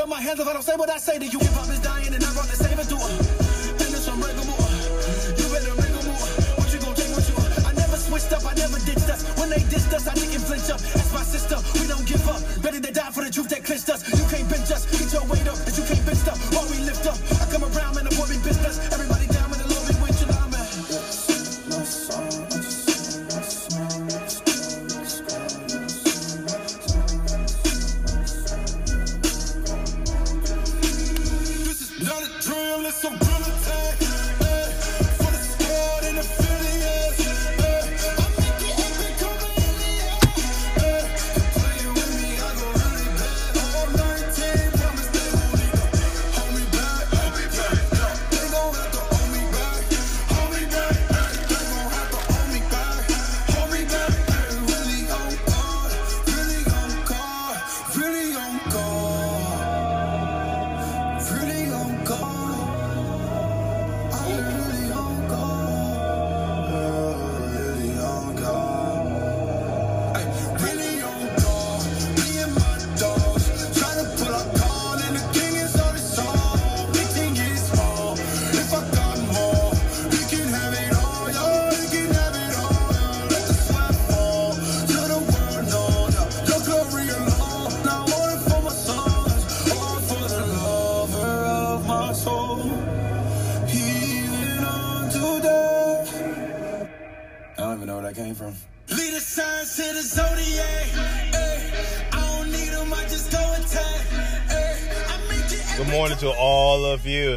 on my hands if I don't say what I say to you. Hip hop is dying and I brought the saving to her. And it's unbreakable. You better make a move. What you gon' take with you? I never switched up, I never ditched us. When they dissed us, I didn't flinch up. That's my sister, we don't give up. Ready to die for the truth that clinched us. You can't bench us, get your weight up, but you can't bench up. While we lift up,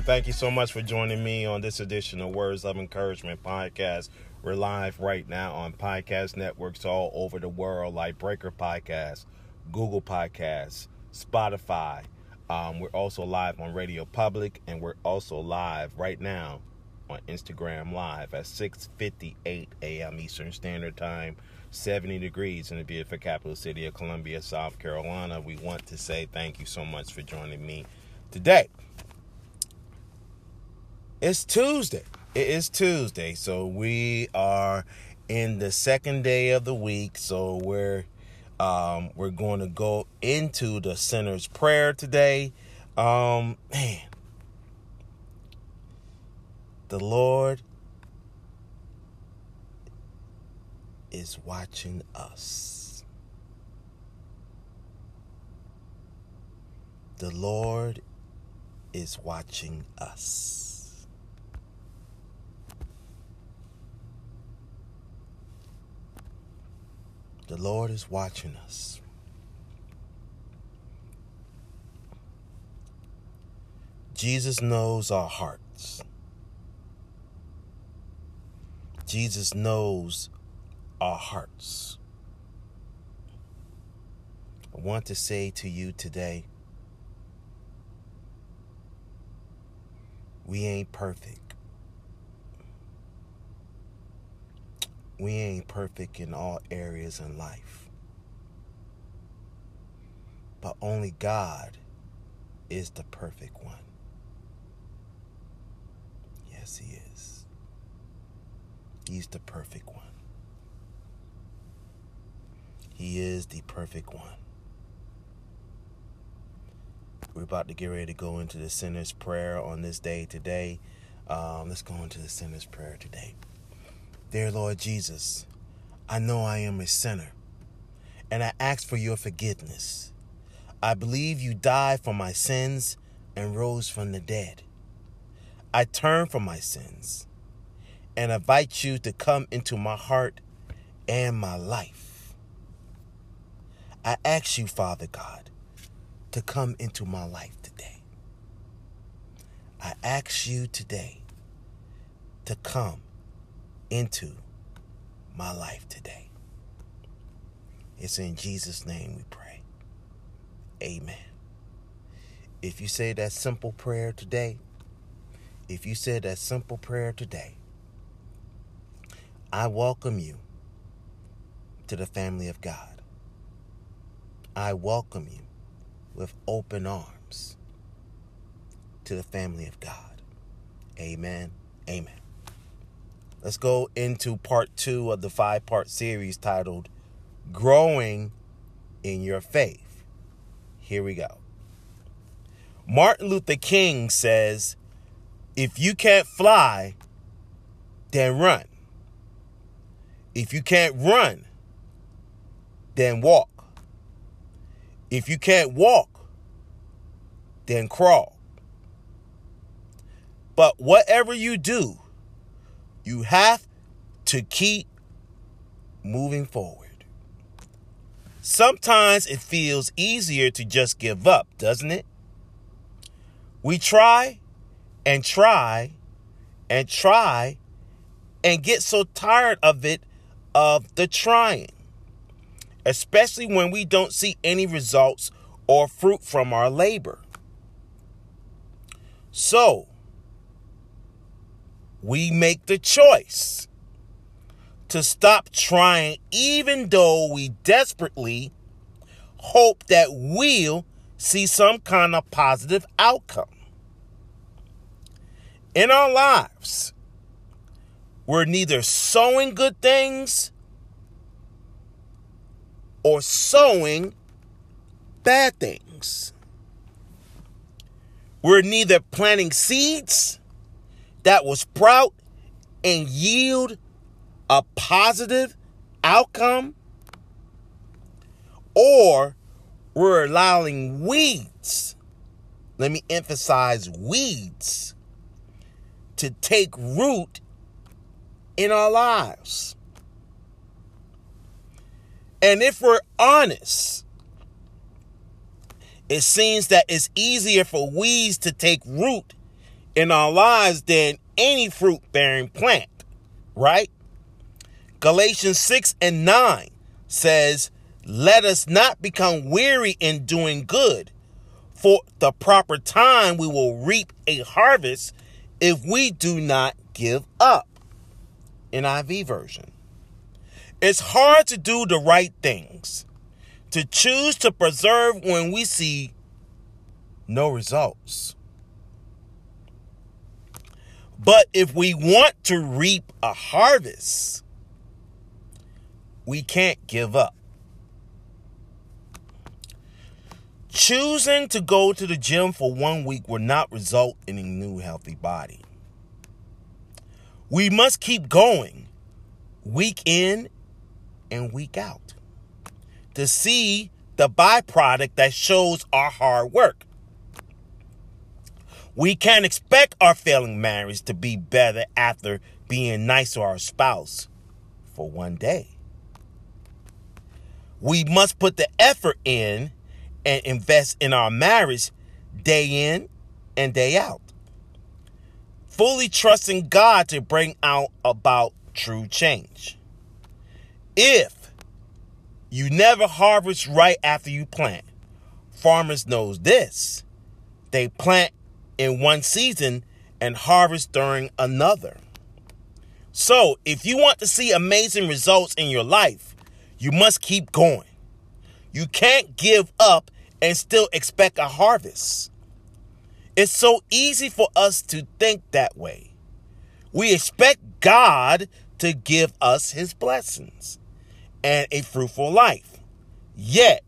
Thank you so much for joining me on this edition of Words of Encouragement podcast. We're live right now on podcast networks all over the world, like Breaker Podcast, Google Podcasts, Spotify. Um, we're also live on Radio Public, and we're also live right now on Instagram Live at 6:58 a.m. Eastern Standard Time, 70 degrees in the beautiful capital city of Columbia, South Carolina. We want to say thank you so much for joining me today. It's Tuesday. It is Tuesday, so we are in the second day of the week. So we're um, we're going to go into the sinner's prayer today. Um, man, the Lord is watching us. The Lord is watching us. The Lord is watching us. Jesus knows our hearts. Jesus knows our hearts. I want to say to you today we ain't perfect. We ain't perfect in all areas in life. But only God is the perfect one. Yes, He is. He's the perfect one. He is the perfect one. We're about to get ready to go into the sinner's prayer on this day today. Um, let's go into the sinner's prayer today. Dear Lord Jesus, I know I am a sinner, and I ask for your forgiveness. I believe you died for my sins and rose from the dead. I turn from my sins and invite you to come into my heart and my life. I ask you, Father God, to come into my life today. I ask you today to come into my life today. It's in Jesus' name we pray. Amen. If you say that simple prayer today, if you said that simple prayer today, I welcome you to the family of God. I welcome you with open arms to the family of God. Amen. Amen. Let's go into part two of the five part series titled Growing in Your Faith. Here we go. Martin Luther King says, If you can't fly, then run. If you can't run, then walk. If you can't walk, then crawl. But whatever you do, you have to keep moving forward. Sometimes it feels easier to just give up, doesn't it? We try and try and try and get so tired of it, of the trying, especially when we don't see any results or fruit from our labor. So, we make the choice to stop trying, even though we desperately hope that we'll see some kind of positive outcome. In our lives, we're neither sowing good things or sowing bad things. We're neither planting seeds that will sprout and yield a positive outcome, or we're allowing weeds, let me emphasize weeds, to take root in our lives. And if we're honest, it seems that it's easier for weeds to take root in our lives than any fruit bearing plant, right? Galatians 6 and 9 says, Let us not become weary in doing good, for the proper time we will reap a harvest if we do not give up. NIV version. It's hard to do the right things, to choose to preserve when we see no results. But if we want to reap a harvest, we can't give up. Choosing to go to the gym for one week will not result in a new healthy body. We must keep going week in and week out to see the byproduct that shows our hard work. We can't expect our failing marriage to be better after being nice to our spouse for one day. We must put the effort in and invest in our marriage day in and day out. Fully trusting God to bring out about true change. If you never harvest right after you plant, farmers knows this. They plant in one season and harvest during another. So, if you want to see amazing results in your life, you must keep going. You can't give up and still expect a harvest. It's so easy for us to think that way. We expect God to give us his blessings and a fruitful life. Yet,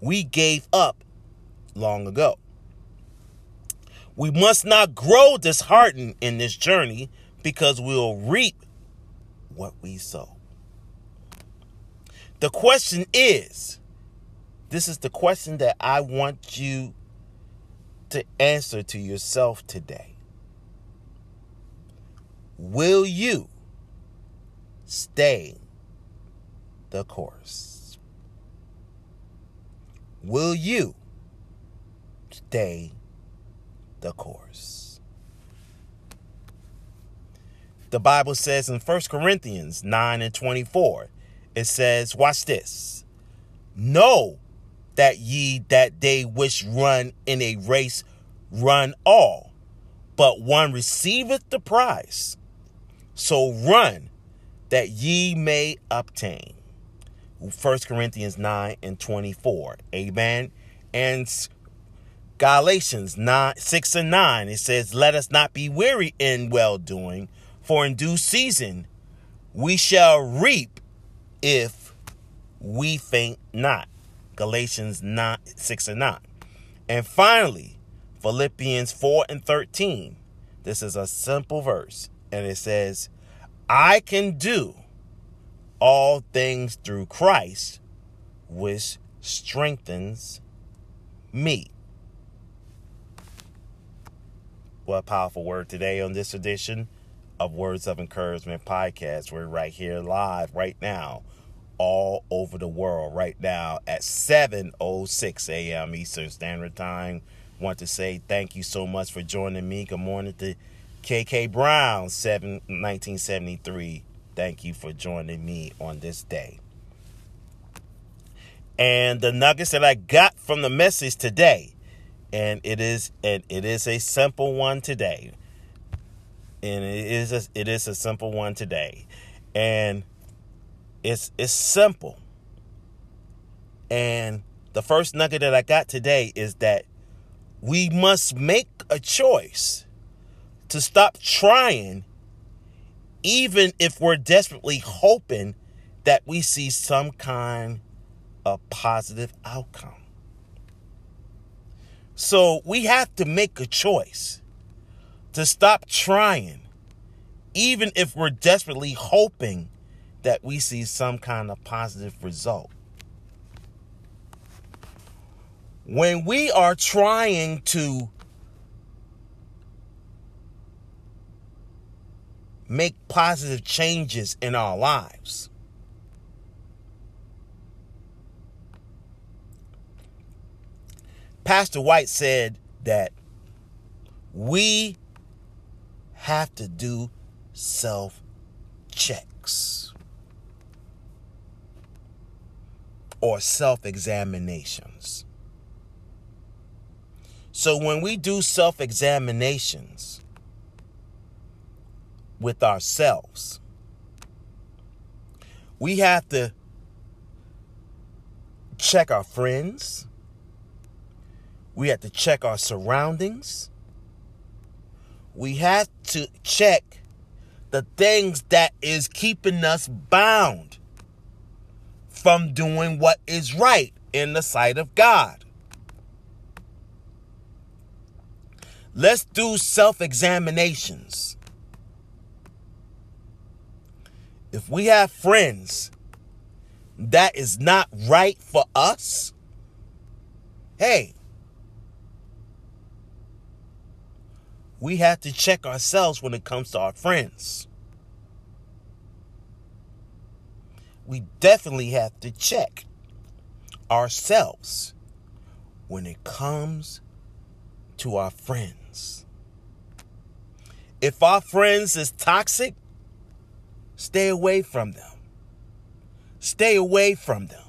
we gave up long ago. We must not grow disheartened in this journey because we'll reap what we sow. the question is this is the question that I want you to answer to yourself today. Will you stay the course? Will you stay the course? The Bible says in 1 Corinthians 9 and 24, it says, Watch this. Know that ye that they which run in a race run all, but one receiveth the prize. So run that ye may obtain. 1 Corinthians 9 and 24. Amen. And Galatians 9, 6 and 9, it says, Let us not be weary in well doing, for in due season we shall reap if we faint not. Galatians 9, 6 and 9. And finally, Philippians 4 and 13. This is a simple verse, and it says, I can do all things through Christ, which strengthens me. What a powerful word today on this edition of Words of Encouragement podcast. We're right here live right now, all over the world right now at 7:06 a.m. Eastern Standard Time. Want to say thank you so much for joining me. Good morning to KK Brown, 7, 1973. Thank you for joining me on this day. And the nuggets that I got from the message today, and it is and it is a simple one today. And it is a, it is a simple one today. And it's it's simple. And the first nugget that I got today is that we must make a choice to stop trying, even if we're desperately hoping that we see some kind of positive outcome. So we have to make a choice to stop trying, even if we're desperately hoping that we see some kind of positive result. When we are trying to make positive changes in our lives. Pastor White said that we have to do self checks or self examinations. So when we do self examinations, with ourselves. We have to check our friends. We have to check our surroundings. We have to check the things that is keeping us bound from doing what is right in the sight of God. Let's do self examinations. if we have friends that is not right for us, hey, we have to check ourselves when it comes to our friends. We definitely have to check ourselves when it comes to our friends. If our friends is toxic, Stay away from them. Stay away from them.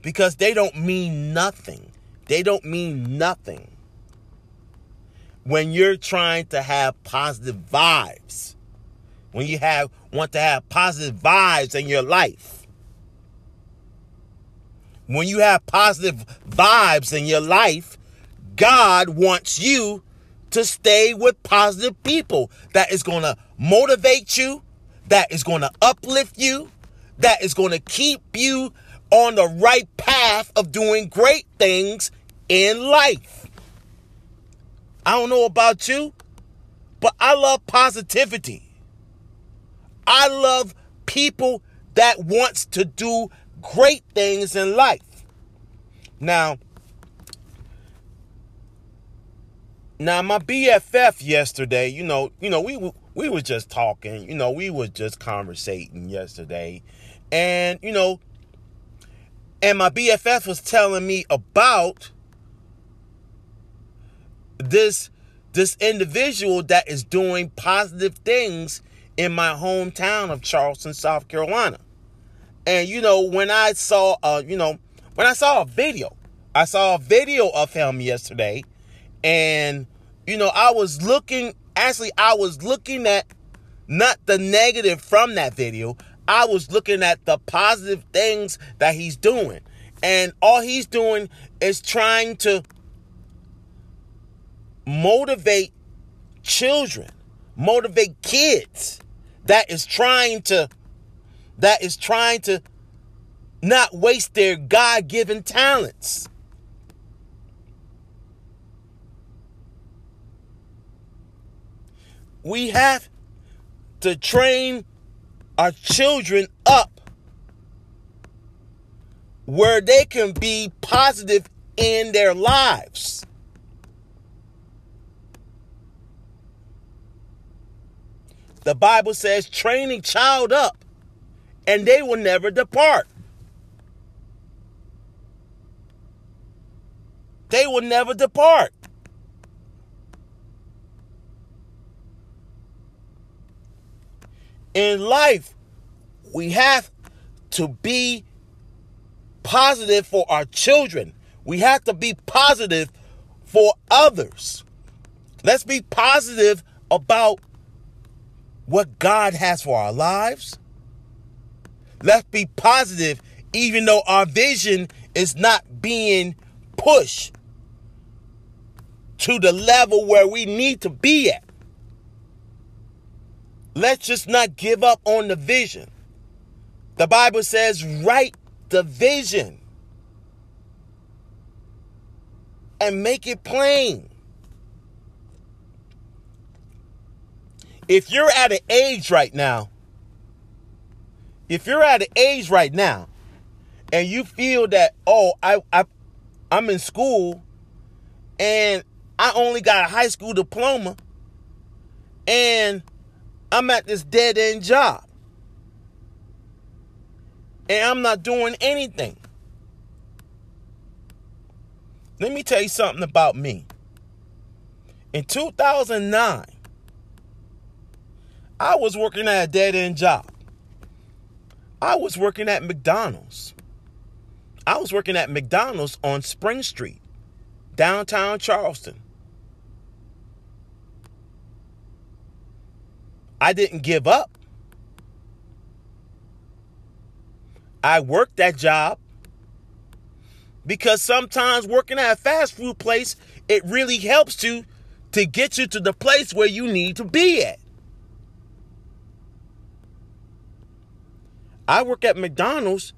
Because they don't mean nothing. They don't mean nothing. When you're trying to have positive vibes, when you have want to have positive vibes in your life, when you have positive vibes in your life, God wants you to stay with positive people that is going to motivate you, that is going to uplift you, that is going to keep you on the right path of doing great things in life. I don't know about you, but I love positivity. I love people that wants to do great things in life. Now, now my BFF yesterday, you know, you know, we we were just talking, you know, we were just conversating yesterday, and you know, and my BFF was telling me about this this individual that is doing positive things in my hometown of Charleston, South Carolina. And you know, when I saw uh, you know, when I saw a video, I saw a video of him yesterday, and you know, I was looking actually I was looking at not the negative from that video. I was looking at the positive things that he's doing. And all he's doing is trying to motivate children, motivate kids that is trying to that is trying to not waste their God-given talents. We have to train our children up where they can be positive in their lives. The Bible says, training child up, and they will never depart. They will never depart. In life, we have to be positive for our children. We have to be positive for others. Let's be positive about what God has for our lives. Let's be positive, even though our vision is not being pushed to the level where we need to be at. Let's just not give up on the vision. The Bible says, write the vision and make it plain. If you're at an age right now, if you're at an age right now and you feel that, oh, I, I I'm in school and I only got a high school diploma and I'm at this dead end job and I'm not doing anything. Let me tell you something about me. In 2009, I was working at a dead end job. I was working at McDonald's. I was working at McDonald's on Spring Street, downtown Charleston. I didn't give up. I worked that job because sometimes working at a fast food place, it really helps you to get you to the place where you need to be at. I work at McDonald's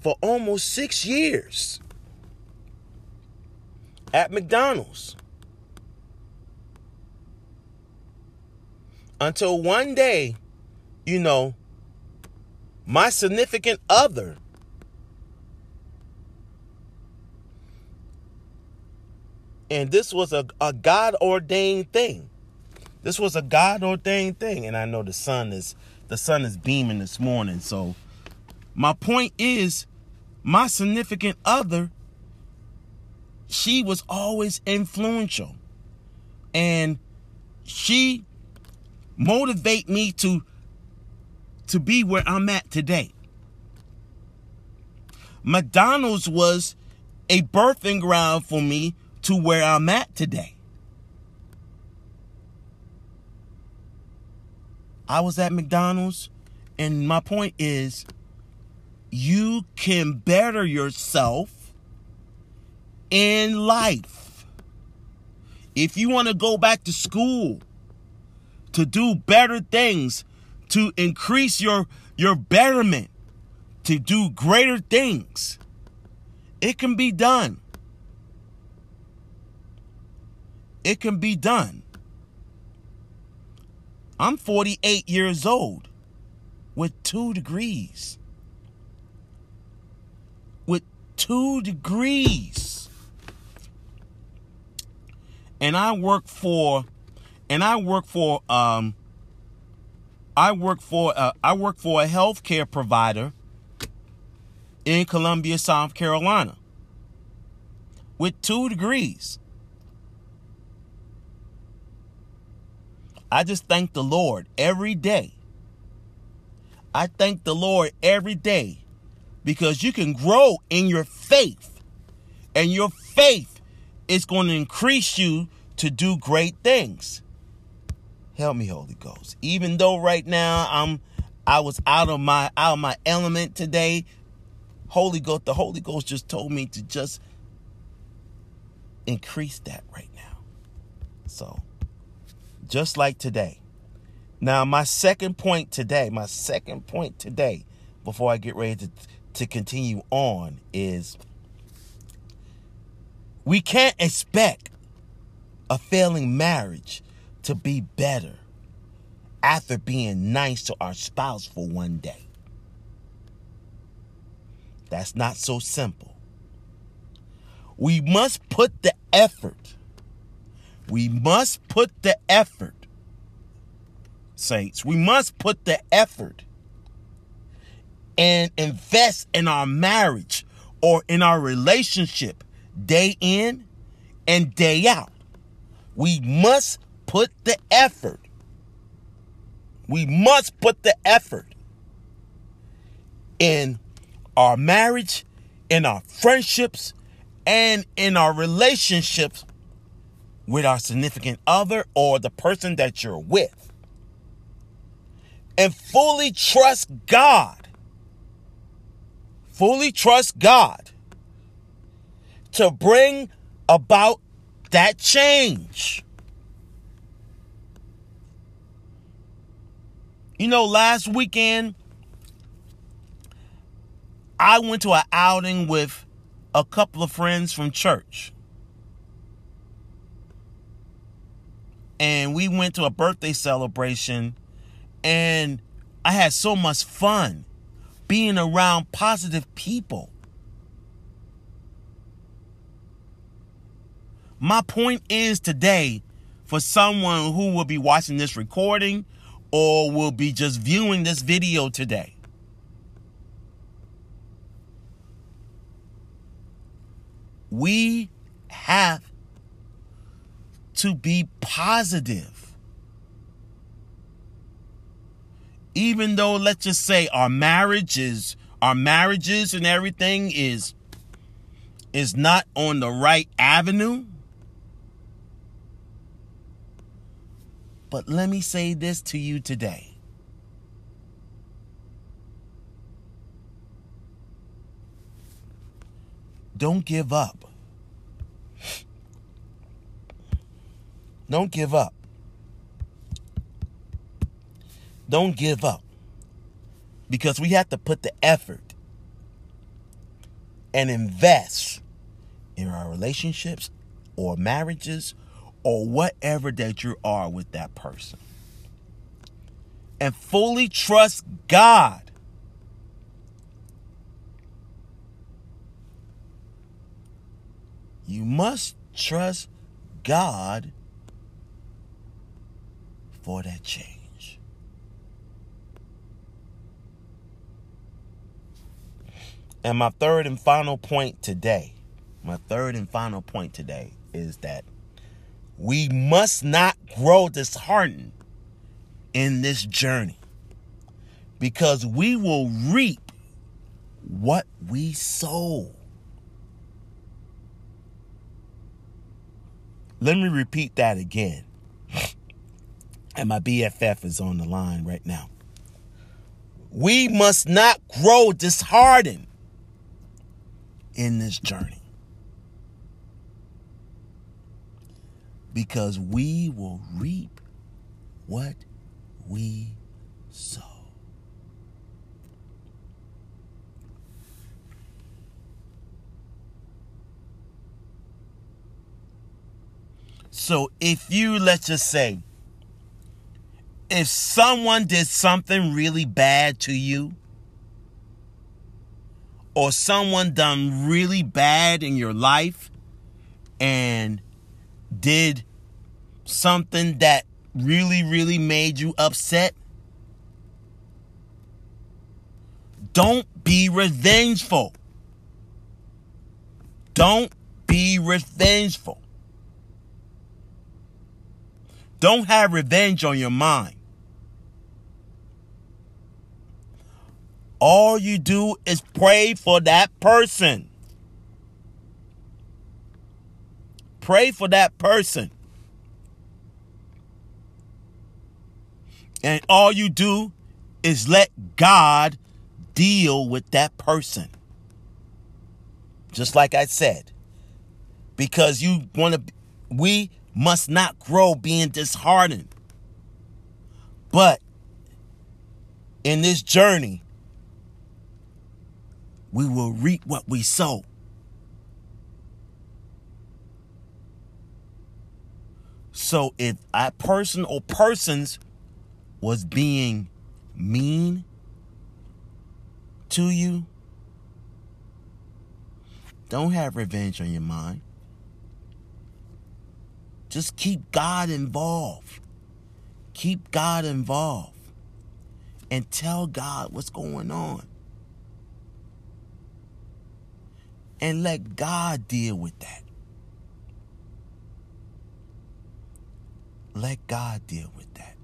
for almost six years. At McDonald's. Until one day, you know, my significant other and this was a, a God ordained thing. This was a God ordained thing. And I know the sun is the sun is beaming this morning. So my point is my significant other, she was always influential. And she motivate me to to be where I'm at today. McDonald's was a birthing ground for me to where I'm at today. I was at McDonald's, and my point is you can better yourself in life. If you want to go back to school to do better things, to increase your your betterment, to do greater things, it can be done. It can be done. I'm 48 years old. with two degrees. With two degrees. And I work for, and I work for, um, I work for, uh, I work for a healthcare provider in Columbia, South Carolina, with two degrees. I just thank the Lord every day. I thank the Lord every day because you can grow in your faith, and your faith is going to increase you to do great things. Help me, Holy Ghost. Even though right now I'm I was out of my out of my element today, Holy Ghost, the Holy Ghost just told me to just increase that right now. So, just like today. Now, my second point today, my second point today, before I get ready to, to continue on, is we can't expect a failing marriage to be better after being nice to our spouse for one day. That's not so simple. We must put the effort. We must put the effort, saints. We must put the effort and invest in our marriage or in our relationship day in and day out. We must put the effort. We must put the effort in our marriage, in our friendships, and in our relationships with our significant other or the person that you're with. And fully trust God. Fully trust God to bring about that change. You know, last weekend, I went to an outing with a couple of friends from church. And we went to a birthday celebration, and I had so much fun being around positive people. My point is today for someone who will be watching this recording or will be just viewing this video today. We have to be positive. Even though let's just say our marriage is our marriages and everything is is not on the right avenue. But let me say this to you today. Don't give up. Don't give up. Don't give up. Because we have to put the effort and invest in our relationships or marriages or whatever that you are with that person. And fully trust God. You must trust God for that change. And my third and final point today, my third and final point today is that we must not grow disheartened in this journey because we will reap what we sow. Let me repeat that again. And my BFF is on the line right now. We must not grow disheartened in this journey. Because we will reap what we sow. So if you, let's just say, if someone did something really bad to you, or someone done really bad in your life and did something that really, really made you upset, don't be revengeful. Don't be revengeful. Don't have revenge on your mind. All you do is pray for that person. Pray for that person. And all you do is let God deal with that person. Just like I said. Because you want to, we must not grow being disheartened. But in this journey, we will reap what we sow. So if a person or persons was being mean to you, don't have revenge on your mind. Just keep God involved. Keep God involved. And tell God what's going on. And let God deal with that. Let God deal with that.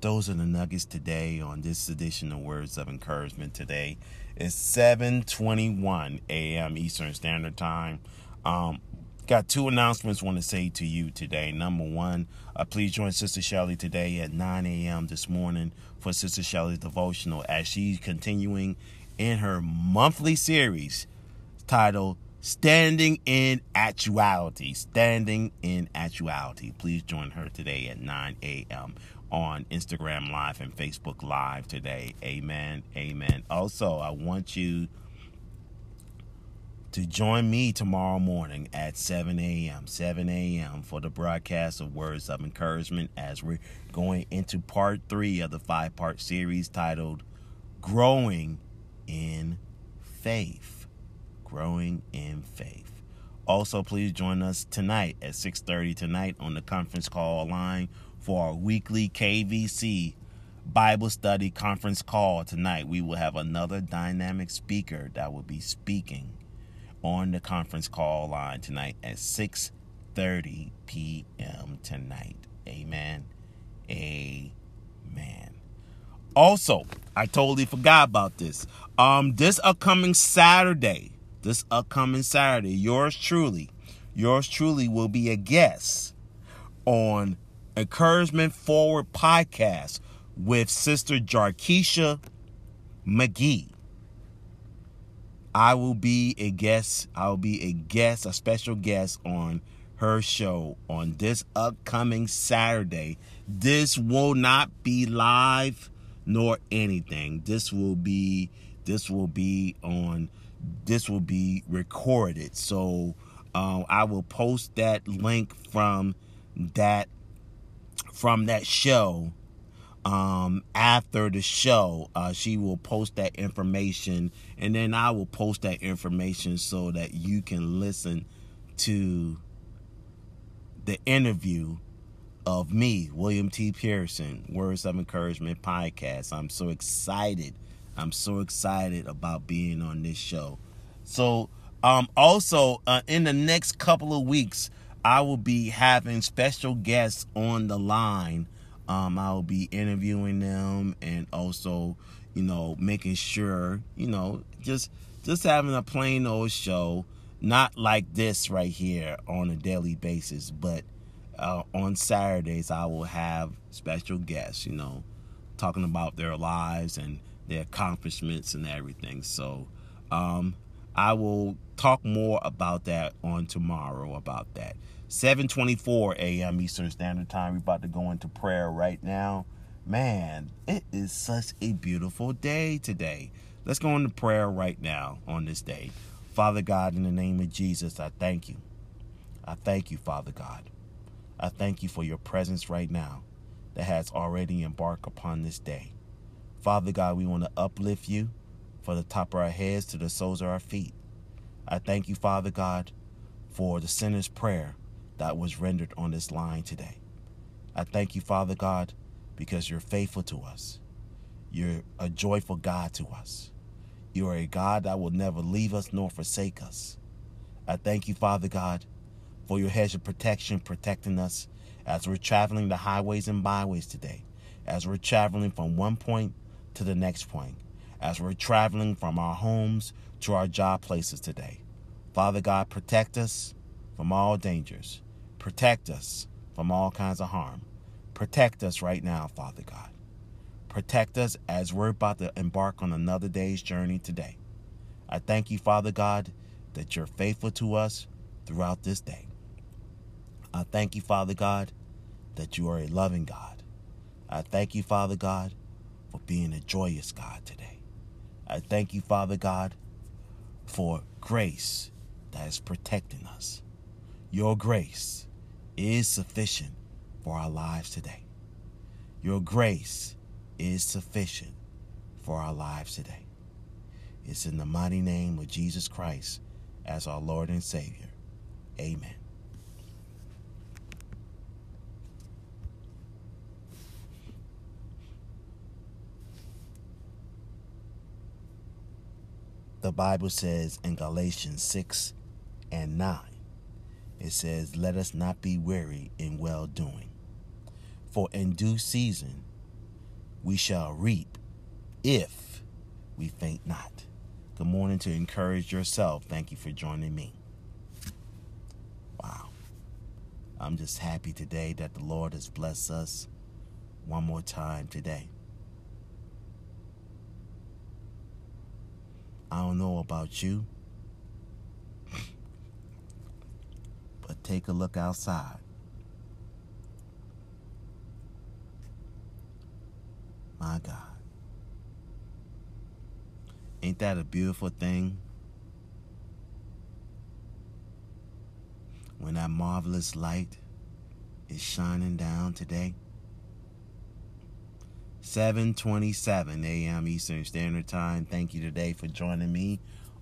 Those are the nuggets today on this edition of Words of Encouragement today. It's 7:21 a.m. Eastern Standard Time. Um, got two announcements want to say to you today. Number one, uh, please join Sister Shelley today at 9 a.m. this morning for Sister Shelley's devotional as she's continuing in her monthly series titled Standing in Actuality. Standing in Actuality. Please join her today at 9 a.m. on Instagram Live and Facebook Live today. Amen. Amen. Also, I want you to join me tomorrow morning at 7 a.m. 7 a.m. for the broadcast of Words of Encouragement as we're going into part three of the five part series titled Growing in Faith. Growing in Faith. Also, please join us tonight at 6:30 tonight on the conference call line for our weekly KVC Bible study conference call tonight. We will have another dynamic speaker that will be speaking on the conference call line tonight at 6:30 p.m. tonight. Amen. Amen. Also, I totally forgot about this. Um this upcoming Saturday, this upcoming Saturday, yours truly, yours truly will be a guest on Encouragement Forward podcast with Sister Jarkeisha McGee. I will be a guest. I will be a guest, a special guest on her show on this upcoming Saturday. This will not be live nor anything. This will be this will be on this will be recorded. So um, I will post that link from that from that show um, after the show. Uh, she will post that information, and then I will post that information so that you can listen to the interview of me, William T. Pearson, Words of Encouragement podcast. I'm so excited. I'm so excited about being on this show. So, um, also uh, in the next couple of weeks, I will be having special guests on the line um, I'll be interviewing them and also, you know, making sure, you know, just just having a plain old show, not like this right here on a daily basis, but uh, on Saturdays I will have special guests, you know, talking about their lives and their accomplishments and everything. So, um, I will talk more about that on tomorrow about that. 7:24 a.m. Eastern Standard Time. We're about to go into prayer right now. Man, it is such a beautiful day today. Let's go into prayer right now on this day. Father God, in the name of Jesus, I thank you. I thank you, Father God. I thank you for your presence right now. that has already embarked upon this day. Father God, we want to uplift you from the top of our heads to the soles of our feet. I thank you, Father God, for the sinner's prayer that was rendered on this line today. I thank you, Father God, because you're faithful to us. You're a joyful God to us. You are a God that will never leave us nor forsake us. I thank you, Father God, for your hedge of protection protecting us as we're traveling the highways and byways today, as we're traveling from one point to the next point, as we're traveling from our homes to our job places today. Father God, protect us from all dangers. Protect us from all kinds of harm. Protect us right now, Father God. Protect us as we're about to embark on another day's journey today. I thank you, Father God, that you're faithful to us throughout this day. I thank you, Father God, that you are a loving God. I thank you, Father God, for being a joyous God today. I thank you, Father God, for grace that is protecting us. Your grace is sufficient for our lives today. Your grace is sufficient for our lives today. It's in the mighty name of Jesus Christ as our Lord and Savior. Amen. The Bible says in Galatians 6 and 9, it says, Let us not be weary in well doing, for in due season we shall reap if we faint not. Good morning to encourage yourself. Thank you for joining me. Wow. I'm just happy today that the Lord has blessed us one more time today. I don't know about you, but take a look outside. My God. Ain't that a beautiful thing? When that marvelous light is shining down today. 7:27 a.m. Eastern Standard Time. Thank you today for joining me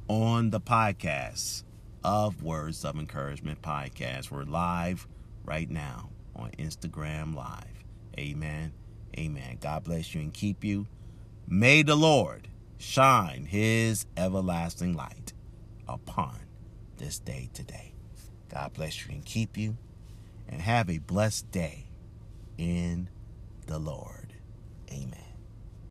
on the podcast of Words of Encouragement podcast. We're live right now on Instagram Live. Amen. Amen. God bless you and keep you. May the Lord shine his everlasting light upon this day today. God bless you and keep you and have a blessed day in the Lord. Amen.